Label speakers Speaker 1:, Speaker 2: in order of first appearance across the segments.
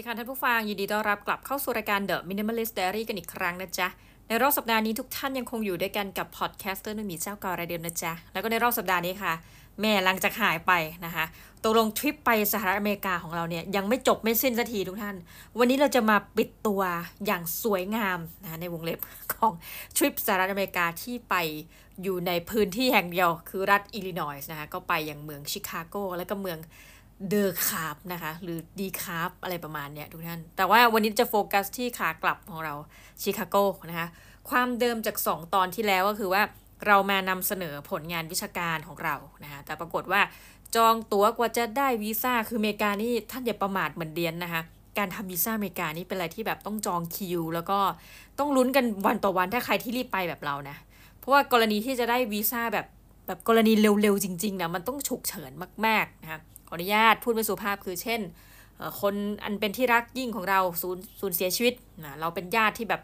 Speaker 1: ดีค่ะท่านผู้ฟัง ยินดีต้อนรับกลับเข้าสู่รายการ The Minimalist Diary กันอีกครั้งนะจ๊ะ ในรอบสัปดาห์นี้ทุกท่านยังคงอยู่ด้วยกันกับ podcaster นุ่มีเจ้าเก่ารายเดิมนะจ๊ะ แล้วก็ในรอบสัปดาห์นี้ค่ะ แม่หลังจากหายไปนะคะตกลงทริปไปสหรัฐอเมริกาของเราเนี่ยยังไม่จบไม่สิ้นสักทีทุกท่าน วันนี้เราจะมาปิดตัวอย่างสวยงามนะในวงเล็บของทริปสหรัฐอเมริกาที่ไปอยู่ในพื้นที่แห่งเดียวคือรัฐอิลลินอยส์นะคะก็ไปอย่างเมืองชิคาโกแล้วก็เมือง เดอร์คาร์บนะคะ หรือดีคาล์บอะไรประมาณเนี้ยทุกท่าน แต่ว่าวันนี้จะโฟกัสที่ขากลับของเราชิคาโกนะคะ ความเดิมจาก 2 ตอนที่แล้วก็คือว่าเรามานำเสนอผลงานวิชาการของเรานะคะแต่ปรากฏว่าจองตั๋วกว่าจะได้วีซ่าคืออเมริกานี่ท่านอย่าประมาทเหมือนเดียนนะคะการทำวีซ่าอเมริกานี่เป็นอะไรที่แบบต้องจองคิว แล้วก็ต้องลุ้นกันวันต่อวันถ้าใครที่รีบไปแบบเรานะ เพราะว่ากรณีที่จะได้วีซ่าแบบแบบกรณีเร็วๆจริงๆนะมันต้องฉุกเฉินมากๆนะคะ ขออนุญาตพูดไม่สุภาพคือเช่น คนอันเป็นที่รักยิ่งของเราสูญสูญเสียชีวิตนะเราเป็นญาติที่แบบ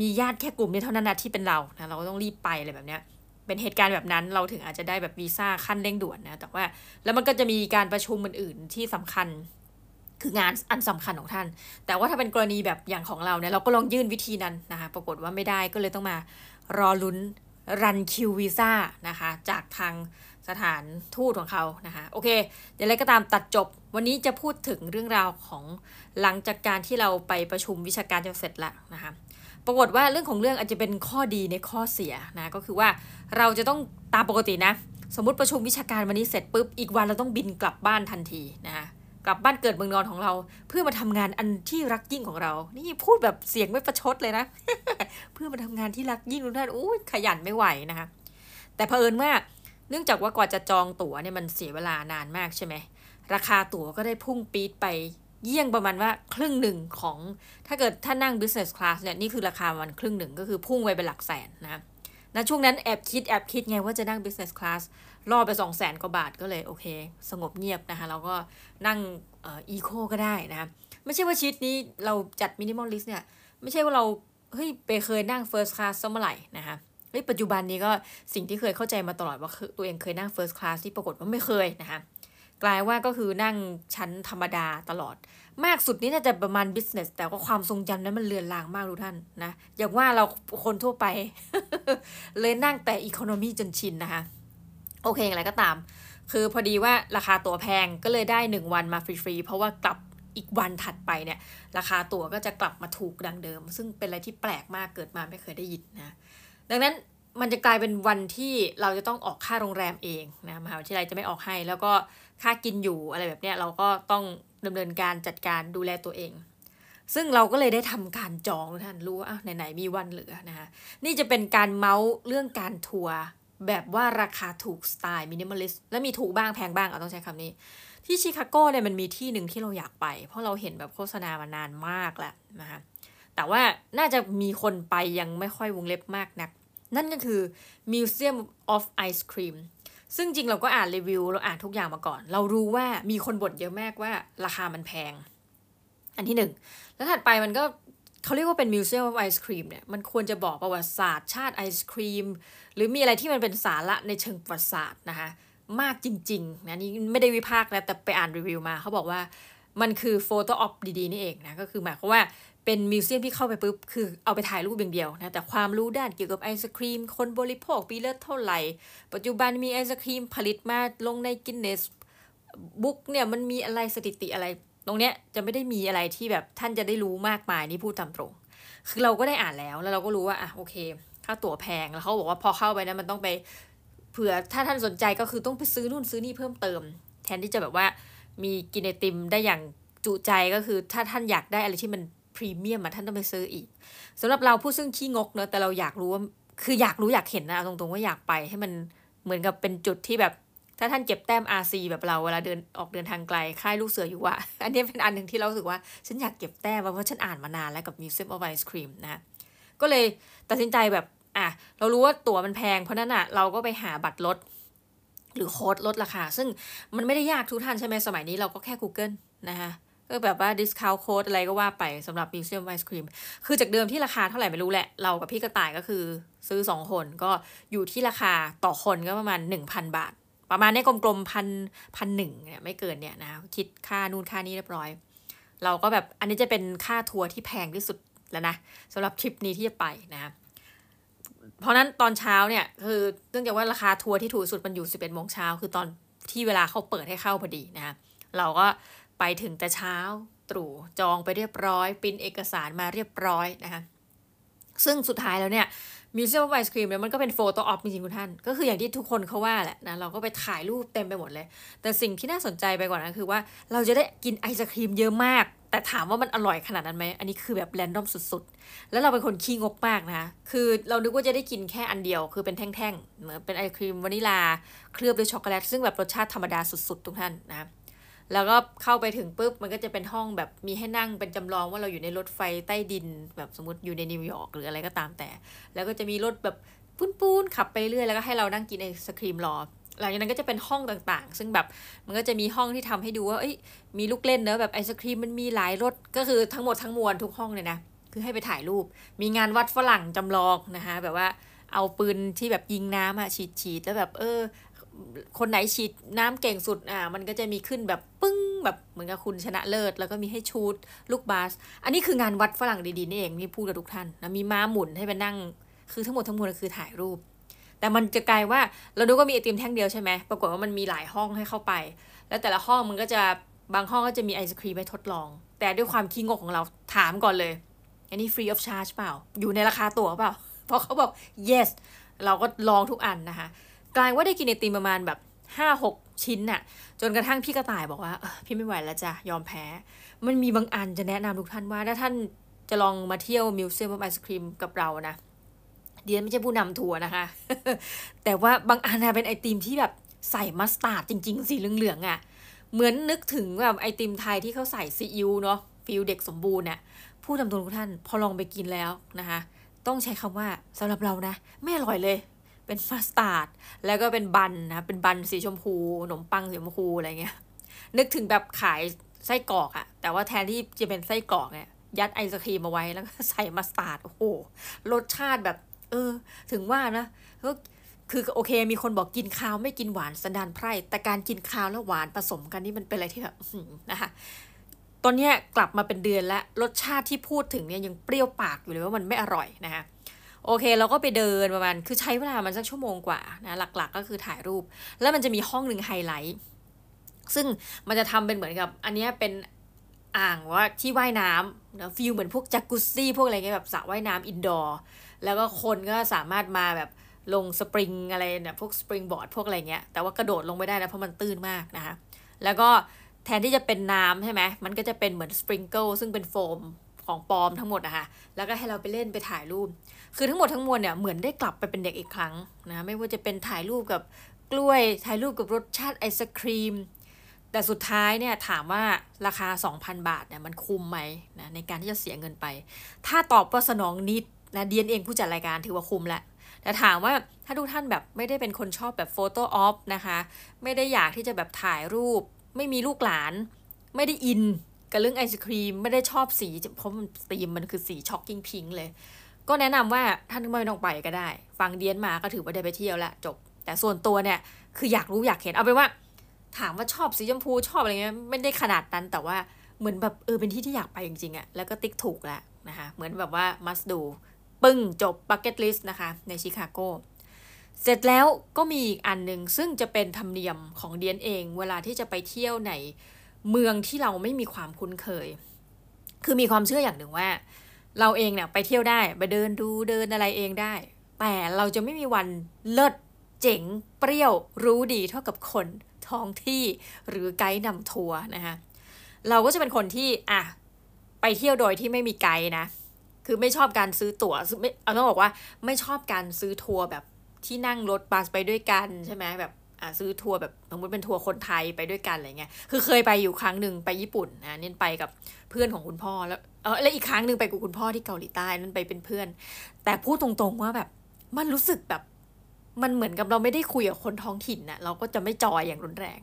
Speaker 1: มีญาติแค่กลุ่มนี้เท่านั้นนะที่เป็นเรานะเราก็ต้องรีบไปอะไรแบบเนี้ยเป็นเหตุการณ์แบบนั้นเราถึงอาจจะได้แบบวีซ่าขั้นเร่งด่วนนะแต่ว่าแล้วมันก็จะมีการประชุมอื่น ๆ ที่สำคัญคืองานอันสำคัญของท่าน แต่ว่าถ้าเป็นกรณีแบบอย่างของเราเนี่ยเราก็ลองยื่นวิธีนั้นนะคะปรากฏว่าไม่ได้ก็เลยต้องมารอลุ้นรันคิววีซ่านะคะจากทาง สถานทูตของเขานะคะโอเคเดี๋ยวอะไรก็ตามตัดจบ วันนี้จะพูดถึงเรื่องราวของหลังจากการที่เราไปประชุมวิชาการจนเสร็จแล้วนะคะปรากฏว่าเรื่องของเรื่องอาจจะเป็นข้อดีในข้อเสียนะก็คือว่าเราจะต้องตามปกตินะ สมมติประชุมวิชาการวันนี้เสร็จปุ๊บอีกวันเราต้องบินกลับบ้านทันทีนะคะกลับบ้านเกิดเมืองนอนของเรา เพื่อมาทำงานอันที่รักยิ่งของเรา นี่พูดแบบเสียงไม่ประชดเลยนะ เพื่อมาทำงานที่รักยิ่งทุกท่านอุ้ยขยันไม่ไหวนะคะแต่เผอิญว่า เนื่องจากว่ากว่าจะจองตั๋วเนี่ยมันเสียเวลานานมากใช่ไหม ราคาตั๋วก็ได้พุ่งปี๊ดไปเยี่ยงประมาณว่าครึ่งหนึ่งของ ถ้าเกิดถ้านั่ง business class เนี่ยนี่คือราคามันครึ่งหนึ่งก็คือพุ่งไปเป็นหลักแสนนะนะช่วงนั้นแอบคิดแอบคิดไงว่าจะนั่ง business class รอไปสองแสนกว่าบาทก็เลยโอเค สงบเงียบนะคะแล้วก็นั่งอีโคก็ได้นะไม่ใช่ว่าชีวิตนี้เราจัด minimalist เนี่ย ไม่ใช่ว่าเราเฮ้ยไปเคยนั่ง first class สมัยไหร่นะคะ เฮ้ยปัจจุบันนี้ก็สิ่งที่เคยเข้าใจมาตลอดว่าตัวเองเคยนั่ง first class ที่ปรากฏว่าไม่เคยนะคะกลายว่าก็คือนั่งชั้นธรรมดาตลอด มากสุดนี่น่าจะประมาณ business แต่ว่าความทรงจำนั้นมันเลือนลางมากทุกท่านนะอย่างว่าเราคนทั่วไป เลยนั่งแต่ economy จนชินนะคะโอเคอะไรก็ตาม คือพอดีว่าราคาตั๋วแพงก็เลยได้ 1 วันมาฟรีๆ เพราะว่ากลับอีกวันถัดไปเนี่ย ราคาตั๋วก็จะกลับมาถูกดังเดิม ซึ่งเป็นอะไรที่แปลกมากเกิดมาไม่เคยได้ยินนะ ดังนั้นมันจะกลายเป็นวันที่เราจะต้องออกค่าโรงแรมเองนะมหาวิทยาลัยจะไม่ออกให้ แล้วก็ค่ากินอยู่อะไรแบบเนี้ยเราก็ต้องดำเนินการจัดการดูแลตัวเอง ซึ่งเราก็เลยได้ทำการจองท่านรู้ว่าไหนๆมีวันเหลือนะคะนี่จะเป็นการเมาส์เรื่องการทัวร์แบบว่าราคาถูกสไตล์ minimalist และมีถูกบ้างแพงบ้างเอาต้องใช้คำนี้ ที่ชิคาโกเนี่ยมันมีที่หนึ่งที่เราอยากไป เพราะเราเห็นแบบโฆษณามานานมากแล้วนะคะ แต่ว่าน่าจะมีคนไปยังไม่ค่อยวงเล็บมากนัก นั่นก็คือ Museum of Ice Cream ซึ่งจริงเราก็อ่านรีวิวเราอ่านทุกอย่างมาก่อน เรารู้ว่ามีคนบ่นเยอะมากว่าราคามันแพง อันที่หนึ่ง แล้วถัดไปมันก็เขาเรียกว่าเป็น museum ไอศครีมเนี่ยมันควรจะบอกประวัติศาสตร์ชาติไอศครีม หรือมีอะไรที่มันเป็นสาระในเชิงประวัติศาสตร์นะคะมากจริงๆนะนี่ไม่ได้วิพากษ์นะแต่ไปอ่านรีวิวมาเขาบอกว่ามันคือ photo op ดีๆนี่เองนะก็คือหมายความว่า เป็น museum ที่เข้าไปปุ๊บ คือเอาไปถ่ายรูปอย่างเดียวนะ แต่ความรู้ด้านเกี่ยวกับไอศครีม คนบริโภคปีละเท่าไหร่ ปัจจุบันมีไอศครีมผลิตมาลงใน Guinness Book เนี่ยมันมีอะไรสถิติอะไร ตรงเนี้ยจะไม่ได้มีอะไรที่แบบท่านจะได้รู้มากมายนี่พูดตามตรง คือเราก็ได้อ่านแล้วแล้วเราก็รู้ว่าอะโอเคค่าตั๋วแพงแล้วเขาบอกว่าพอเข้าไปนะมันต้องไปเผื่อถ้าท่านสนใจก็คือต้องไปซื้อนู่นซื้อนี่เพิ่มเติม แทนที่จะแบบว่ามีกินไอติมได้อย่างจุใจก็คือถ้าท่านอยากได้อะไรที่มัน พรีเมียมมาท่านต้องไปซื้ออีกสำหรับเราผู้ซึ่งขี้งกเนอะแต่เราอยากรู้ว่าคืออยากรู้อยากเห็นนะตรงๆว่าอยากไปให้มันเหมือนกับเป็นจุดที่แบบ ถ้าท่านเก็บแต้ม RC แบบเราเวลาเดินออกเดินทางไกลค่ายลูกเสืออยู่ว่าอันนี้เป็นอันหนึ่งที่เราสึกว่าฉันอยากเก็บแต้มเพราะฉันอ่านมานานแล้วกับ Museum of Ice Cream นะก็เลยตัดสินใจแบบอะเรารู้ว่าตั๋วมันแพงเพราะนั้นอะเราก็ไปหาบัตรลดหรือโค้ดลดราคา ซึ่งมันไม่ได้ยากทุกท่านใช่ไหมสมัยนี้เราก็แค่ Google นะคะ ก็แบบว่า discount code อะไรก็ว่าไปสำหรับ museum ice cream คือจากเดิมที่ราคาเท่าไหร่ไม่รู้แหละ เรากับพี่กระต่ายก็คือซื้อสองคนก็อยู่ที่ราคาต่อคนก็ประมาณ 1,000 บาท ประมาณนี้กลมๆพันพันหนึ่งเนี่ยไม่เกินเนี่ยนะ คิดค่านู่นค่านี้เรียบร้อย เราก็แบบอันนี้จะเป็นค่าทัวร์ที่แพงที่สุดแล้วนะสำหรับทริปนี้ที่จะไปนะเพราะนั้นตอนเช้าเนี่ยคือเนื่องจากว่าราคาทัวร์ที่ถูกสุดมันอยู่ 11โมงเช้าคือตอนที่เวลาเขาเปิดให้เข้าพอดีนะเราก็ ไปถึงแต่เช้าตรู่จองไปเรียบร้อยปิ้นเอกสารมาเรียบร้อยนะคะซึ่งสุดท้ายแล้วเนี่ยมิวเซียมไอศครีมเนี่ยมันก็เป็นโฟโต้ออฟจริงๆคุณท่าน ก็คืออย่างที่ทุกคนเขาว่าแหละนะเราก็ไปถ่ายรูปเต็มไปหมดเลย แต่สิ่งที่น่าสนใจไปกว่านั้นคือว่าเราจะได้กินไอศครีมเยอะมาก แต่ถามว่ามันอร่อยขนาดนั้นไหมอันนี้คือแบบแรนดอมสุดๆ แล้วเราเป็นคนขี้งกมากนะคือเรานึกว่าจะได้กินแค่อันเดียวคือเป็นแท่งๆเหมือนเป็นไอศครีมวานิลาเคลือบด้วยช็อกโกแลตซึ่งแบบรสชาติธรรมดาสุดๆ ทุกท่านนะ แล้วก็เข้าไปถึงปุ๊บมันก็จะเป็นห้องแบบมีให้นั่งเป็นจำลองว่าเราอยู่ในรถไฟใต้ดิน แบบสมมติอยู่ในนิวยอร์กหรืออะไรก็ตามแต่ แล้วก็จะมีรถแบบปูนๆขับไปเรื่อยแล้วก็ให้เรานั่งกินไอศครีมรอหลังจากนั้นก็จะเป็นห้องต่างๆ ซึ่งแบบมันก็จะมีห้องที่ทำให้ดูว่าเอ้ยมีลูกเล่นเนอะแบบไอศครีมมันมีหลายรสก็คือทั้งหมดทั้งมวลทุกห้องเลยนะคือให้ไปถ่ายรูป มีงานวัดฝรั่งจำลองนะคะแบบว่าเอาปืนที่แบบยิงน้ำอะฉีดๆแล้วแบบเออ คนไหนฉีดน้ำเก่งสุดอ่ามันก็จะมีขึ้นแบบปึ้งแบบเหมือนกับคุณชนะเลิศ แล้วก็มีให้ชูดลูกบาส อันนี้คืองานวัดฝรั่งดีๆนี่เองที่พูดกับทุกท่านนะมีม้าหมุนให้ไปนั่ง คือทั้งหมดทั้งมวลคือถ่ายรูป แต่มันจะกลายว่าเราดูว่ามีไอติมแท่งเดียวใช่ไหมปรากฏว่ามันมีหลายห้องให้เข้าไป แล้วแต่ละห้องมันก็จะบางห้องก็จะมีไอศครีมให้ทดลอง แต่ด้วยความขี้งกของเราถามก่อนเลย อันนี้ free of charge เปล่า อยู่ในราคาตั๋วเปล่า เพราะเขาบอก yes เราก็ลองทุกอันนะคะ กลายว่าได้กินไอติมประมาณแบบห้าหกชิ้นน่ะ จนกระทั่งพี่กระต่ายบอกว่าพี่ไม่ไหวแล้วจ้ะยอมแพ้ มันมีบางอันจะแนะนำทุกท่านว่า ถ้าท่านจะลองมาเที่ยว museum ไอศครีมกับเรานะเดียนไม่ใช่ผู้นำทัวร์นะคะ แต่ว่าบางอันนะเป็นไอติมที่แบบใส่มัสตาร์ดจริง ๆ สีเหลืองๆอะ่ะ เหมือนนึกถึงแบบไอติมไทยที่เขาใส่ซีอิ๊วเนาะฟีลเด็กสมบูรณ์น่ะผู้นำทัวร์ทุกท่านพอลองไปกินแล้วนะคะ ต้องใช้คำว่าสำหรับเรานะ ไม่อร่อยเลย เป็นมัสตาร์ดแล้วก็เป็น bun นะเป็น bun สีชมพูขนมปังสีชมพูอะไรเงี้ย นึกถึงแบบขายไส้กรอกอะแต่ว่าแทนที่จะเป็นไส้กรอกเนี่ยยัดไอศครีมมาไว้แล้วก็ใส่มัสตาร์ดโอ้โหรสชาติแบบ เออ ถึงว่านะก็คือโอเค มีคนบอกกินข้าวไม่กินหวานสันดานไพร่ แต่การกินข้าวแล้วหวานผสมกันนี่มันเป็นอะไรที่แบบนะคะตอนนี้กลับมาเป็นเดือนแล้วรสชาติที่พูดถึงเนี่ยยังเปรี้ยวปากอยู่เลยว่ามันไม่อร่อยนะคะ โอเคเราก็ไปเดินประมาณคือใช้เวลามันสักชั่วโมงกว่านะหลักๆ ก็คือถ่ายรูป แล้วมันจะมีห้องหนึ่งไฮไลท์ซึ่งมันจะทำเป็นเหมือนกับ อันนี้เป็นอ่างว่าที่ว่ายน้ำนะ feel เหมือนพวกจักกุซี่พวกอะไรเงี้ยแบบสระว่ายน้ำ indoor แล้วก็คนก็สามารถมาแบบลงสปริงอะไรเนี่ยพวก springboard พวกอะไรเงี้ยแต่ว่ากระโดดลงไม่ได้นะเพราะมันตื้นมากนะคะแล้วก็แทนที่จะเป็นน้ำใช่ไหมมันก็จะเป็นเหมือนสปริงเกิลซึ่งเป็นโฟม ของปลอมทั้งหมดนะคะแล้วก็ให้เราไปเล่นไปถ่ายรูป คือทั้งหมดทั้งมวลเนี่ยเหมือนได้กลับไปเป็นเด็กอีกครั้งนะไม่ว่าจะเป็นถ่ายรูปกับกล้วยถ่ายรูปกับรสชาติไอศครีม แต่สุดท้ายเนี่ยถามว่าราคา 2,000 บาทเนี่ยมันคุ้มไหมนะในการที่จะเสียเงินไป ถ้าตอบว่าสนองนิดนะเดียนเองผู้จัดรายการถือว่าคุ้มแหละแต่ถามว่าถ้าทุกท่านแบบไม่ได้เป็นคนชอบแบบโฟโต้ออฟนะคะ ไม่ได้อยากที่จะแบบถ่ายรูป ไม่มีลูกหลาน ไม่ได้อิน กับเรื่องไอศครีมไม่ได้ชอบสีเพราะมันตีมมันคือสีช็อกกิ้งพิงเลย ก็แนะนำว่าท่านไม่ต้องไปก็ได้ ฟังเดียนมาก็ถือว่าได้ไปเที่ยวละจบ แต่ส่วนตัวเนี่ยคืออยากรู้อยากเห็นเอาเป็นว่า ถามว่าชอบสีชมพูชอบอะไรเงี้ยไม่ได้ขนาดนั้นแต่ว่าเหมือนแบบเออเป็นที่ที่อยากไปจริงๆอะแล้วก็ติ๊กถูกแล้วนะคะเหมือนแบบว่า must do ปึ้งจบ bucket list นะคะในชิคาโกเสร็จแล้วก็มีอีกอันหนึ่งซึ่งจะเป็นธรรมเนียมของเดียนเอง เวลาที่จะไปเที่ยวใน เมืองที่เราไม่มีความคุ้นเคย คือมีความเชื่ออย่างหนึ่งว่า เราเองเนี่ยไปเที่ยวได้ไปเดินดูเดินอะไรเองได้ แต่เราจะไม่มีวันเลิศเจ๋งเปรี้ยวรู้ดีเท่ากับคนท้องที่หรือไกด์นำทัวร์นะคะเราก็จะเป็นคนที่อะไปเที่ยวโดยที่ไม่มีไกด์นะ คือไม่ชอบการซื้อตั๋วไม่เอาต้องบอกว่าไม่ชอบการซื้อทัวร์แบบที่นั่งรถบัสไปด้วยกันใช่ไหมแบบ ซื้อทัวร์แบบสมมติเป็นทัวร์คนไทยไปด้วยกันอะไรเงี้ย คือเคยไปอยู่ครั้งหนึ่งไปญี่ปุ่นนะนี่ไปกับเพื่อนของคุณพ่อแล้วเออแล้วอีกครั้งหนึ่งไปกับคุณพ่อที่เกาหลีใต้นั่นไปเป็นเพื่อน แต่พูดตรงๆว่าแบบมันรู้สึกแบบมันเหมือนกับเราไม่ได้คุยกับคนท้องถิ่นนะ่ะเราก็จะไม่ enjoy อย่างรุนแรง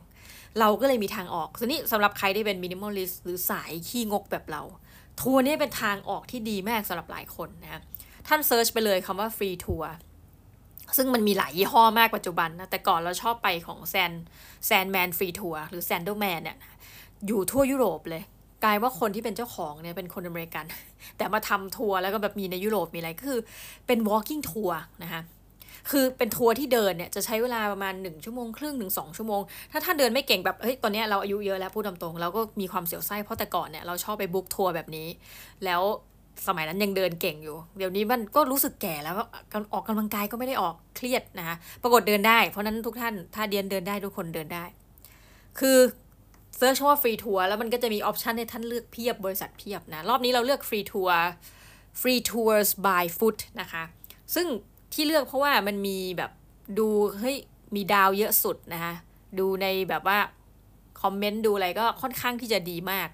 Speaker 1: เราก็เลยมีทางออกส่วนนี้สำหรับใครที่เป็น minimalist หรือสายขี้งกแบบเรา ทัวร์นี้เป็นทางออกที่ดีมากสำหรับหลายคนนะท่าน search ไปเลยคำว่า free tour ซึ่งมันมีหลายยี่ห้อมากปัจจุบันนะ แต่ก่อนเราชอบไปของ Sandeman Sandeman free tour หรือ Sandeman เนี่ยอยู่ทั่วยุโรปเลย กลายว่าคนที่เป็นเจ้าของเนี่ยเป็นคนอเมริกัน แต่มาทำทัวร์แล้วก็แบบมีในยุโรปมีอะไรก็คือเป็น walking tour นะคะคือเป็นทัวร์ที่เดินเนี่ยจะใช้เวลาประมาณ 1 ชั่วโมงครึ่งถึงสองชั่วโมง ถ้าท่านเดินไม่เก่งแบบเฮ้ยตอนนี้เราอายุเยอะแล้วพูดตรงๆเราก็มีความเสียวไส้เพราะแต่ก่อนเนี่ยเราชอบไป book ทัวร์แบบนี้ แล้ว สมัยนั้นยังเดินเก่งอยู่ เดี๋ยวนี้มันก็รู้สึกแก่แล้วก็ออกกำลังกายก็ไม่ได้ออกเครียดนะคะปรากฏเดินได้ เพราะนั้นทุกท่านถ้าเดียนเดินได้ทุกคนเดินได้ คือ search ว่า free tour แล้วมันก็จะมี option ให้ท่านเลือกเพียบบริษัทเพียบนะ รอบนี้เราเลือก free tour free tour by foot นะคะ ซึ่งที่เลือกเพราะว่ามันมีแบบดูเฮ้ยมีดาวเยอะสุดนะคะดูในแบบว่า comment ดูอะไรก็ค่อนข้างที่จะดีมาก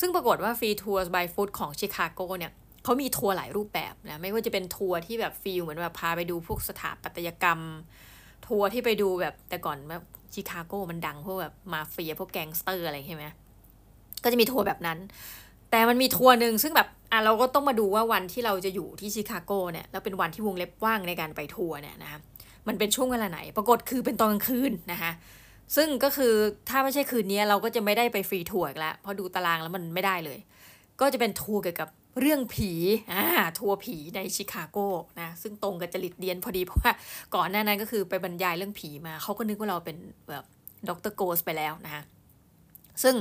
Speaker 1: ซึ่งปรากฏว่าฟรีทัวร์ by foot ของชิคาโกเนี่ยเขามีทัวร์หลายรูปแบบนะไม่ว่าจะเป็นทัวร์ที่แบบ feel เหมือนแบบพาไปดูพวกสถาปัตยกรรม ทัวร์ที่ไปดูแบบแต่ก่อนแบบชิคาโกมันดังพวกแบบมาเฟียพวกแก๊งสเตอร์อะไรใช่ไหมก็จะมีทัวร์แบบนั้น แต่มันมีทัวร์หนึ่งซึ่งแบบอะเราก็ต้องมาดูว่าวันที่เราจะอยู่ที่ชิคาโกเนี่ยแล้วเป็นวันที่วงเล็บว่างในการไปทัวร์เนี่ยนะคะมันเป็นช่วงเวลาไหน ปรากฏคือเป็นตอนกลางคืนนะคะ ซึ่งก็คือถ้าไม่ใช่คืนนี้เราก็จะไม่ได้ไป free tour อีกแล้วเพราะดูตารางแล้วมันไม่ได้เลย ก็จะเป็นทัวร์เกี่ยวกับเรื่องผีอ่าทัวร์ผีในชิคาโกนะซึ่งตรงกับจริตเดียนพอดีเพราะว่าก่อนหน้านั้นก็คือไปบรรยายเรื่องผีมาเขาก็นึกว่าเราเป็นแบบ doctor ghost ไปแล้วนะคะซึ่ง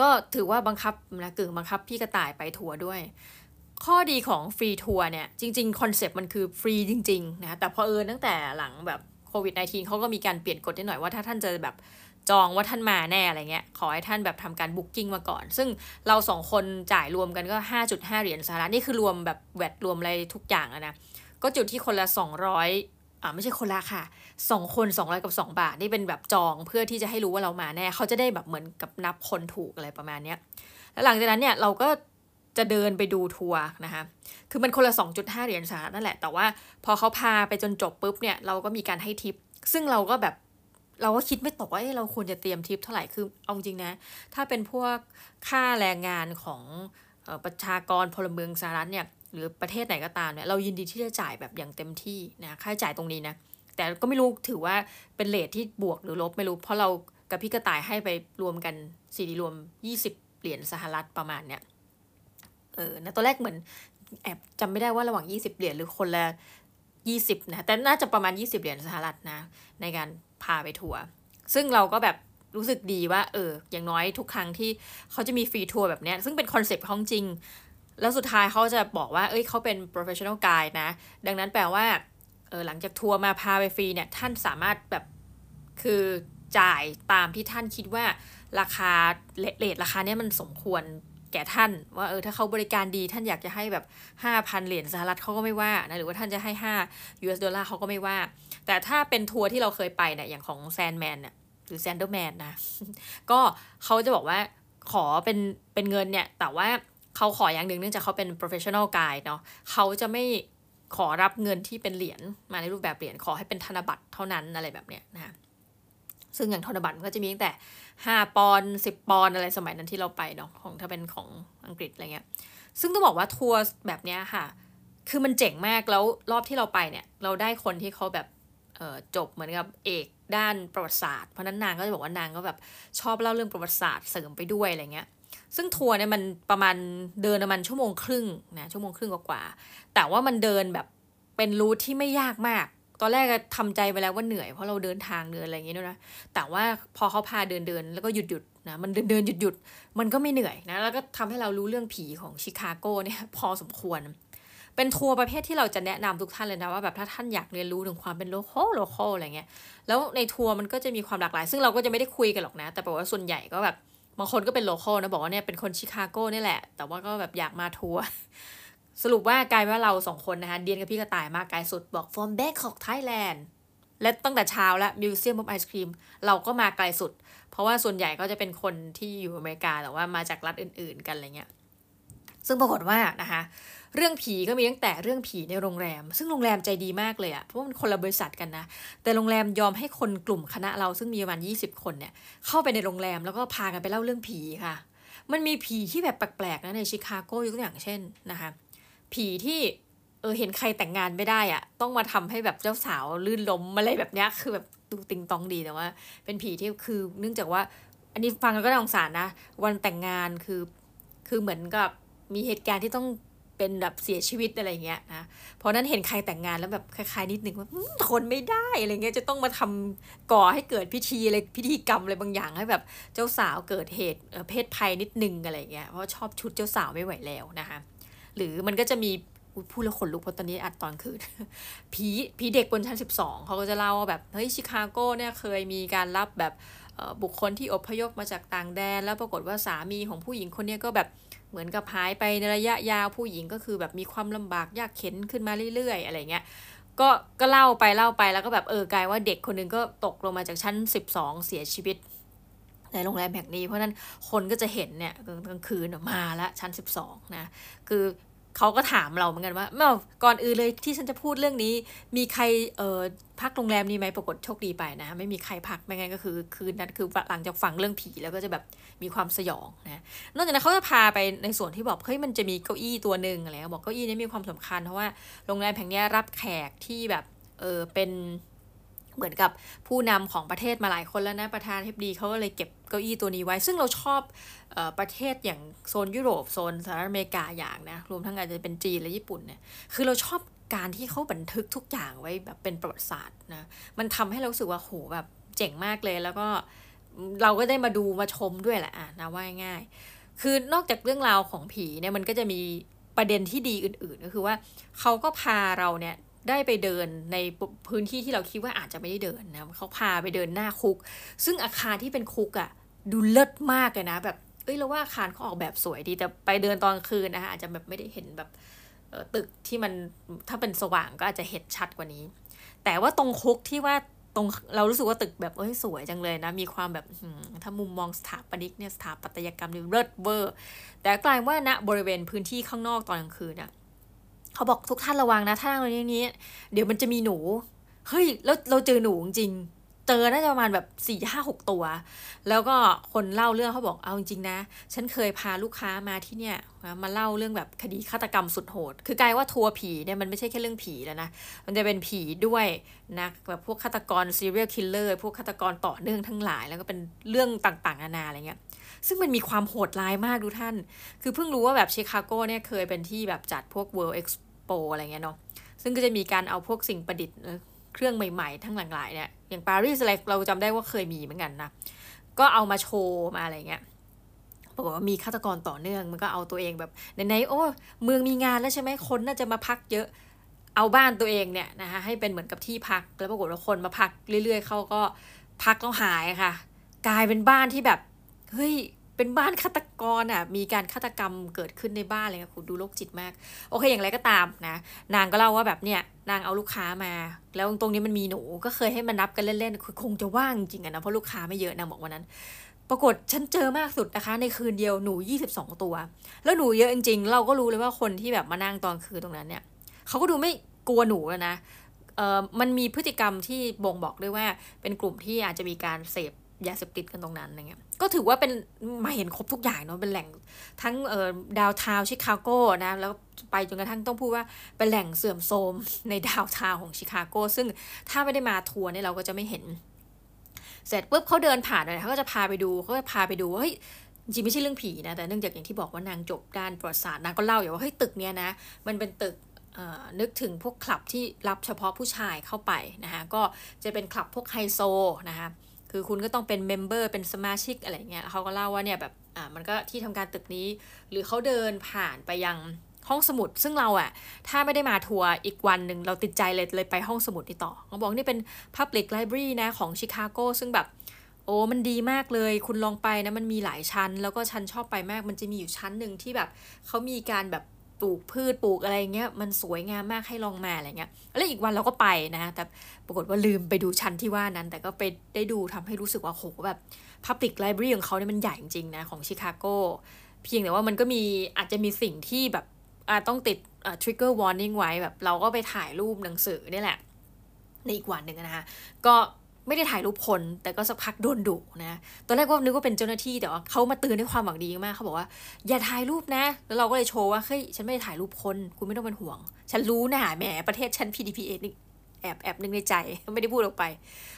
Speaker 1: ก็ถือว่าบังคับนะกึ่งบังคับพี่กระต่ายไปทัวร์ด้วย ข้อดีของ free tour เนี่ยจริงๆ concept มันคือฟรีจริงๆนะแต่พอเออตั้งแต่หลังแบบ โควิด-19 เขาก็มีการเปลี่ยนกฎนิดหน่อยว่าถ้าท่านจะแบบจองว่าท่านมาแน่อะไรเงี้ย ขอให้ท่านแบบทำการ booking มาก่อน ซึ่งเราสองคนจ่ายรวมกันก็ 5.5 เหรียญสหรัฐนี่คือรวมแบบ VAT รวมอะไรทุกอย่างนะ ก็จุดที่คนละ 200อ่าไม่ใช่คนละค่ะสองคน 200 กับ 2 บาท นี่เป็นแบบจองเพื่อที่จะให้รู้ว่าเรามาแน่ เขาจะได้แบบเหมือนกับนับคนถูกอะไรประมาณเนี้ย แล้วหลังจากนั้นเนี่ยเราก็ จะเดินไปดูทัวร์นะคะ คือมันคนละ 2.5 เหรียญสหรัฐนั่นแหละ แต่ว่าพอเขาพาไปจนจบปุ๊บเนี่ยเราก็มีการให้ทิป ซึ่งเราก็แบบเราก็คิดไม่ตกว่าเราควรจะเตรียมทิปเท่าไหร่ คือเอาจริงนะ ถ้าเป็นพวกค่าแรงงานของประชากรพลเมืองสหรัฐเนี่ยหรือประเทศไหนก็ตามเนี่ยเรายินดีที่จะจ่ายแบบอย่างเต็มที่นะค่าใช้จ่ายตรงนี้นะ แต่ก็ไม่รู้ถือว่าเป็นเลทที่บวกหรือลบไม่รู้เพราะเรากับพี่กระต่ายให้ไปรวมกันสีดีรวม 20 เหรียญสหรัฐประมาณเนี่ย เออนะตอนแรกเหมือนแอบจำไม่ได้ว่าระหว่าง 20 เหรียญหรือคนละ20นะแต่น่าจะประมาณ 20 เหรียญสหรัฐนะ ในการพาไปทัวร์ซึ่งเราก็แบบรู้สึกดีว่า เออ อย่างน้อยทุกครั้งที่เขาจะมี free tour แบบนี้ซึ่งเป็น concept ของจริง แล้วสุดท้ายเขาจะบอกว่า เอ้ยเขาเป็น professional guide นะ ดังนั้นแปลว่า เออหลังจากทัวร์มาพาไปฟรีเนี่ย ท่านสามารถแบบ คือจ่ายตามที่ท่านคิดว่าราคา rate ราคาเนี้ยมันสมควร แก่ท่าน ว่าเออถ้าเขาบริการดีท่านอยากจะให้แบบ 5,000 เหรียญสหรัฐเขาก็ไม่ว่านะหรือว่าท่านจะให้ 5 US ดอลลาร์เขาก็ไม่ว่า แต่ถ้าเป็นทัวร์ที่เราเคยไปเนี่ยอย่างของ Sandeman เนี่ยหรือแซนเดอร์แมนนะก็เขาจะบอกว่าขอเป็นเป็นเงินเนี่ย แต่ว่าเขาขออย่างหนึ่งเนื่องจากเขาเป็น professional guide เนาะเขาจะไม่ขอรับเงินที่เป็นเหรียญมาในรูปแบบเหรียญขอให้เป็นธนบัตรเท่านั้นอะไรแบบเนี้ยนะซึ่งอย่างธนบัตรมันก็จะมีตั้งแต่ ห้าปอนสิบปอนอะไรสมัยนั้นที่เราไปเนาะของถ้าเป็นของอังกฤษอะไรเงี้ย ซึ่งต้องบอกว่าทัวร์แบบเนี้ยค่ะ คือมันเจ๋งมากแล้วรอบที่เราไปเนี่ย เราได้คนที่เขาแบบจบเหมือนกับเอกด้านประวัติศาสตร์เพราะนั้นนางก็จะบอกว่านางก็แบบชอบเล่าเรื่องประวัติศาสตร์เสริมไปด้วยอะไรเงี้ยซึ่งทัวร์เนี่ยมันประมาณเดินประมาณชั่วโมงครึ่งนะชั่วโมงครึ่งกว่าแต่ว่ามันเดินแบบเป็นรูทที่ไม่ยากมาก ตอนแรกทำใจไปแล้วว่าเหนื่อยเพราะเราเดินทางเดินอะไรอย่างเงี้ยนะแต่ว่าพอเขาพาเดินเดินแล้วก็หยุดหยุดนะมันเดินเดินหยุดหยุดมันก็ไม่เหนื่อยนะแล้วก็ทำให้เรารู้เรื่องผีของชิคาโกเนี่ยพอสมควร เป็นทัวร์ประเภทที่เราจะแนะนำทุกท่านเลยนะว่าแบบถ้าท่านอยากเรียนรู้ถึงความเป็น local local อะไรเงี้ยแล้วในทัวร์มันก็จะมีความหลากหลาย ซึ่งเราก็จะไม่ได้คุยกันหรอกนะ แต่บอกว่าส่วนใหญ่ก็แบบบางคนก็เป็น local นะบอกว่าเนี่ยเป็นคนชิคาโกนี่แหละ แต่ว่าก็แบบอยากมาทัวร์ สรุปว่ากลายว่าเราสองคนนะคะเดียนกับพี่กระต่ายมากไกลสุดบอก from Bangkok Thailand และตั้งแต่เช้าแล้ว Museum of Ice Cream เราก็มาไกลสุด เพราะว่าส่วนใหญ่ก็จะเป็นคนที่อยู่อเมริกาแต่ว่ามาจากรัฐอื่น ๆ กันอะไรเงี้ยซึ่งปรากฏว่านะคะเรื่องผีก็มีตั้งแต่เรื่องผีในโรงแรม ซึ่งโรงแรมใจดีมากเลยอะเพราะมันคนละบริษัทกันนะ แต่โรงแรมยอมให้คนกลุ่มคณะเราซึ่งมีประมาณ 20 คนเนี่ยเข้าไปในโรงแรมแล้วก็พากันไปเล่าเรื่องผีค่ะ มันมีผีที่แบบแปลกๆนะในชิคาโกยกตัวอย่างเช่นนะคะ ผีที่เออเห็นใครแต่งงานไม่ได้อะต้องมาทำให้แบบเจ้าสาวลื่นล้มอะไรแบบเนี้ยคือแบบดูติงตองดีแต่ว่า เป็นผีที่คือเนื่องจากว่า อันนี้ฟังแล้วก็น่าสงสารนะ วันแต่งงานคือ คือเหมือนกับมีเหตุการณ์ที่ต้องเป็นแบบเสียชีวิตอะไรเงี้ยนะเพราะนั้นเห็นใครแต่งงานแล้วแบบคล้ายๆนิดนึงว่าทนไม่ได้อะไรเงี้ยจะต้องมาทำก่อให้เกิดพิธีอะไรพิธีกรรมอะไรบางอย่างให้แบบเจ้าสาวเกิดเหตุเพศภัยนิดนึงอะไรเงี้ยเพราะชอบชุดเจ้าสาวไม่ไหวแล้วนะคะ หรือมันก็จะมีพูดแล้วขนลุกเพราะตอนนี้อัดตอนคืนผีผีเด็กบนชั้น 12 เขาก็จะเล่าว่าแบบ เฮ้ย ชิคาโกเนี่ยเคยมีการรับแบบบุคคลที่อพยพมาจากต่างแดน แล้วปรากฏว่าสามีของผู้หญิงคนนี้ก็แบบเหมือนกับหายไปในระยะยาวผู้หญิงก็คือแบบมีความลำบากยากเข็นขึ้นมาเรื่อยๆ อะไรเงี้ยก็ก็เล่าไปเล่าไปแล้วก็แบบเออกลายว่าเด็กคนนึงก็ตกลงมาจากชั้น 12 เสียชีวิต ในโรงแรมแห่งนี้เพราะนั้นคนก็จะเห็นเนี่ยกลางคืนมาแล้วชั้น 12 นะ คือเขาก็ถามเราเหมือนกันว่าเมื่อก่อนอื่นเลยที่ฉันจะพูดเรื่องนี้ มีใครเอ่อพักโรงแรมนี้ไหมปรากฏโชคดีไปนะ ไม่มีใครพักไม่งั้นก็คือคืนนั้นคือหลังจากฟังเรื่องผีแล้วก็จะแบบมีความสยองนะนอกจากนั้นเขาจะพาไปในส่วนที่บอกเฮ้ยมันจะมีเก้าอี้ตัวหนึ่งอะไรบอกเก้าอี้นี้มีความสำคัญเพราะว่าโรงแรมแห่งนี้รับแขกที่แบบเออเป็น เหมือนกับผู้นำของประเทศมาหลายคนแล้วนะ ประธานเทบดีเขาก็เลยเก็บเก้าอี้ตัวนี้ไว้ ซึ่งเราชอบออประเทศอย่างโซนยุโรปโซนสหรัฐอเมริกาอย่างนะ รวมทั้งอาจจะเป็นจีนและญี่ปุ่นเนี่ยคือเราชอบการที่เขาบันทึกทุกอย่างไว้แบบเป็นประวัติศาสตร์นะ มันทำให้เราสึกว่าโหแบบเจ๋งมากเลย แล้วก็เราก็ได้มาดูมาชมด้วยแหละอะนะว่าง่าย คือนอกจากเรื่องราวของผีเนี่ยมันก็จะมีประเด็นที่ดีอื่นๆ ก็คือว่าเขาก็พาเราเนี่ย ได้ไปเดินในพื้นที่ที่เราคิดว่าอาจจะไม่ได้เดินนะเขาพาไปเดินหน้าคุก ซึ่งอาคารที่เป็นคุกอะ่ะดูเลิศมากเลยนะ แบบเอ้ยเราว่าอาคารเขาออกแบบสวยดีแต่ไปเดินตอนคืนนะคะอาจจะแบบไม่ได้เห็นแบบตึกที่มันถ้าเป็นสว่างก็อาจจะเห็นชัดกว่านี้ แต่ว่าตรงคุกที่ว่าตรงเรารู้สึกว่าตึกแบบเอ้ยสวยจังเลยนะ มีความแบบถ้ามุมมองสถาปนิกเนี่ยสถาปัตยกรรมนี่เลิศเวอร์ แต่กลายว่าณบริเวณพื้นที่ข้างนอกตอนกลางคืนอะ เขาบอกทุกท่านระวังนะ ถ้าตรงนี้ เดี๋ยวมันจะมีหนู เฮ้ย แล้วเราเจอหนูจริง เจอน่าจะประมาณแบบสี่ห้าหกตัว แล้วก็คนเล่าเรื่องเขาบอกเอาจริงนะ ฉันเคยพาลูกค้ามาที่เนี่ย มาเล่าเรื่องแบบคดีฆาตกรรมสุดโหด คือกลายว่าทัวร์ผีเนี่ยมันไม่ใช่แค่เรื่องผีแล้วนะ มันจะเป็นผีด้วยนะแบบพวกฆาตกร serial killer พวกฆาตกรต่อเนื่องทั้งหลาย แล้วก็เป็นเรื่องต่างๆนานาอะไรเงี้ยซึ่งมันมีความโหดร้ายมากทุกท่าน คือเพิ่งรู้ว่าแบบชิคาโกเนี่ยเคยเป็นที่แบบจัดพวก World Expo โปอะไรเงี้ยเนาะซึ่งก็จะมีการเอาพวกสิ่งประดิษฐ์เครื่องใหม่ๆ ทั้งหลากหลายเนี่ยอย่างปารีสอะไรเราจำได้ว่าเคยมีเหมือนกันนะก็เอามาโชว์มาอะไรเงี้ยปรากฏว่ามีฆาตกรต่อเนื่องมันก็เอาตัวเองแบบไหนๆโอ้เมืองมีงานแล้วใช่ไหมคนน่าจะมาพักเยอะเอาบ้านตัวเองเนี่ยนะคะให้เป็นเหมือนกับที่พักแล้วปรากฏว่าคนมาพักเรื่อย ๆเขาก็พักแล้วหายค่ะ กลายเป็นบ้านที่แบบเฮ้ย เป็นบ้านฆาตกรอะมีการฆาตกรรมเกิดขึ้นในบ้านเลยค่ะคุณดูโรคจิตมาก โอเคอย่างไรก็ตามนะนางก็เล่าว่าแบบเนี่ยนางเอาลูกค้ามา แล้วตรงนี้มันมีหนูก็เคยให้มันนับกันเล่นๆคือคงจะว่างจริงอะนะเพราะลูกค้าไม่เยอะนางบอกวันนั้น ปรากฏฉันเจอมากสุดนะคะ ในคืนเดียวหนู 22 ตัว แล้วหนูเยอะจริงๆ เราก็รู้เลยว่าคนที่แบบมานั่งตอนคืนตรงนั้นเนี่ยเขาก็ดูไม่กลัวหนูแล้วนะเออมันมีพฤติกรรมที่บ่งบอกด้วยว่าเป็นกลุ่มที่อาจจะมีการเสพ ยาเสพติดกันตรงนั้นอะไรเงี้ย ก็ถือว่าเป็นมาเห็นครบทุกอย่างเนาะ เป็นแหล่งทั้งเอ่อดาวทาวชิคาโกนะ แล้วไปจนกระทั่งต้องพูดว่าเป็นแหล่งเสื่อมโทรมในดาวทาวของชิคาโก ซึ่งถ้าไม่ได้มาทัวร์เนี่ยเราก็จะไม่เห็น เสร็จปุ๊บเขาเดินผ่านเลยเขาก็จะพาไปดูเขาจะพาไปดูว่าเฮ้ยจริงไม่ใช่เรื่องผีนะ แต่เนื่องจากอย่างที่บอกว่านางจบด้านประวัติศาสตร์นางก็เล่าอย่างว่าเฮ้ยตึกเนี้ยนะ มันเป็นตึกนึกถึงพวกคลับที่รับเฉพาะผู้ชายเข้าไปนะคะก็จะเป็นคลับพวกไฮโซนะคะ คือคุณก็ต้องเป็น member เป็นสมาชิกอะไรเงี้ยเขาก็เล่าว่าเนี่ยแบบอ่ามันก็ที่ทำการตึกนี้ หรือเขาเดินผ่านไปยังห้องสมุด ซึ่งเราอะถ้าไม่ได้มาทัวร์อีกวันหนึ่งเราติดใจเลยเลยไปห้องสมุดนี่ต่อเขาบอกนี่เป็น Public Library นะของชิคาโกซึ่งแบบโอ้มันดีมากเลย คุณลองไปนะ มันมีหลายชั้น แล้วก็ชั้นชอบไปมาก มันจะมีอยู่ชั้นหนึ่งที่แบบเขามีการแบบ ปลูกพืชปลูกอะไรเงี้ยมันสวยงามมากให้ลองมาอะไรเงี้ยแล้วอีกวันเราก็ไปนะแต่ปรากฏว่าลืมไปดูชั้นที่ว่านั้น แต่ก็ไปได้ดูทำให้รู้สึกว่าโหแบบ Public Library ของเขาเนี่ยมันใหญ่จริงๆนะของชิคาโกเพียงแต่ว่ามันก็มีอาจจะมีสิ่งที่แบบต้องติด trigger warning ไว้แบบเราก็ไปถ่ายรูปหนังสือนี่แหละ ในอีกวันหนึ่งนะคะก็ ไม่ได้ถ่ายรูปคน แต่ก็สักพักโดนดุนะ ตอนแรกก็นึกว่าเป็นเจ้าหน้าที่แต่ว่าเขามาเตือนด้วยความหวังดีมากเขาบอกว่า อย่าถ่ายรูปนะ แล้วเราก็เลยโชว์ว่าเฮ้ยฉันไม่ได้ถ่ายรูปคนคุณไม่ต้องเป็นห่วง ฉันรู้นะแหมประเทศฉัน PDPA นี่แอบแอบนึกในใจไม่ได้พูดออกไป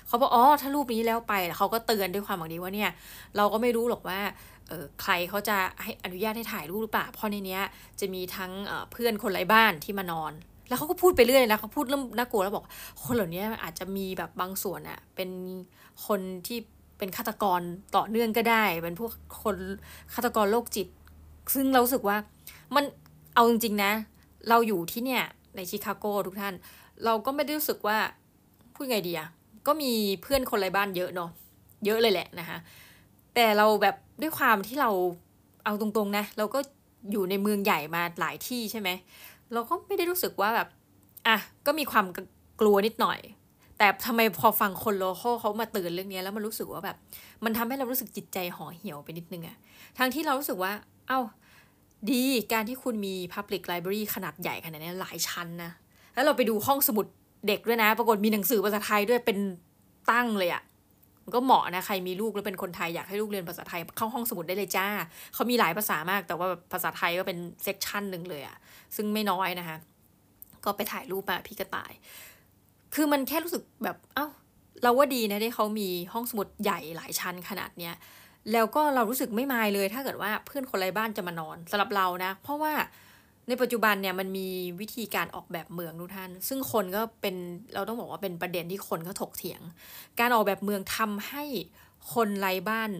Speaker 1: เขาบอกอ๋อถ้ารูปนี้แล้วไปเขาก็เตือนด้วยความหวังดีว่าเนี่ย เราก็ไม่รู้หรอกว่าเออใครเขาจะให้อนุญาตให้ถ่ายรูปหรือเปล่าเพราะในเนี้ยจะมีทั้งเพื่อนคนไร้บ้านที่มานอน แล้วเขาก็พูดไปเรื่อยนะเขาพูดเริ่มน่ากลัวแล้วบอก คนเหล่านี้อาจจะมีแบบบางส่วนอะเป็นคนที่เป็นฆาตกรต่อเนื่องก็ได้ เป็นพวกคนฆาตกรโรคจิต ซึ่งเราสึกว่ามันเอาจริงๆนะ เราอยู่ที่เนี่ยในชิคาโกทุกท่าน เราก็ไม่ได้รู้สึกว่าพูดไงดีอะก็มีเพื่อนคนไร้บ้านเยอะเนาะเยอะเลยแหละนะคะแต่เราแบบด้วยความที่เราเอาตรงๆนะ เราก็อยู่ในเมืองใหญ่มาหลายที่ใช่ไหม เราก็ไม่ได้รู้สึกว่าแบบอะก็มีความกลัวนิดหน่อย แต่ทำไมพอฟังคนโลโก้เขามาเตือนเรื่องนี้แล้วมันรู้สึกว่าแบบ มันทำให้เรารู้สึกจิตใจห่อเหี่ยวไปนิดนึงอะทั้งที่เรารู้สึกว่า เอา้าดีการที่คุณมี Public Library ขนาดใหญ่ขนาดนี้หลายชั้นนะ แล้วเราไปดูห้องสมุดเด็กด้วยนะ ปรากฏมีหนังสือภาษาไทยด้วยเป็นตั้งเลยอะ มันก็เหมาะนะ ใครมีลูกแล้วเป็นคนไทยอยากให้ลูกเรียนภาษาไทยเข้าห้องสมุดได้เลยจ้า เขามีหลายภาษามาก แต่ว่าภาษาไทยก็เป็นเซกชันหนึ่งเลยอะซึ่งไม่น้อยนะคะ ก็ไปถ่ายรูปมาพี่กระต่าย คือมันแค่รู้สึกแบบเอา้าเราว่าดีนะที่เขามีห้องสมุดใหญ่หลายชั้นขนาดเนี้ยแล้วก็เรารู้สึกไม่มายเลย ถ้าเกิดว่าเพื่อนคนไร้บ้านจะมานอนสำหรับเรานะ เพราะว่า ในปัจจุบันเนี่ยมันมีวิธีการออกแบบเมืองทุกท่าน ซึ่งคนก็เป็นเราต้องบอกว่าเป็นประเด็นที่คนก็ถกเถียง การออกแบบเมืองทำให้คนไร้บ้าน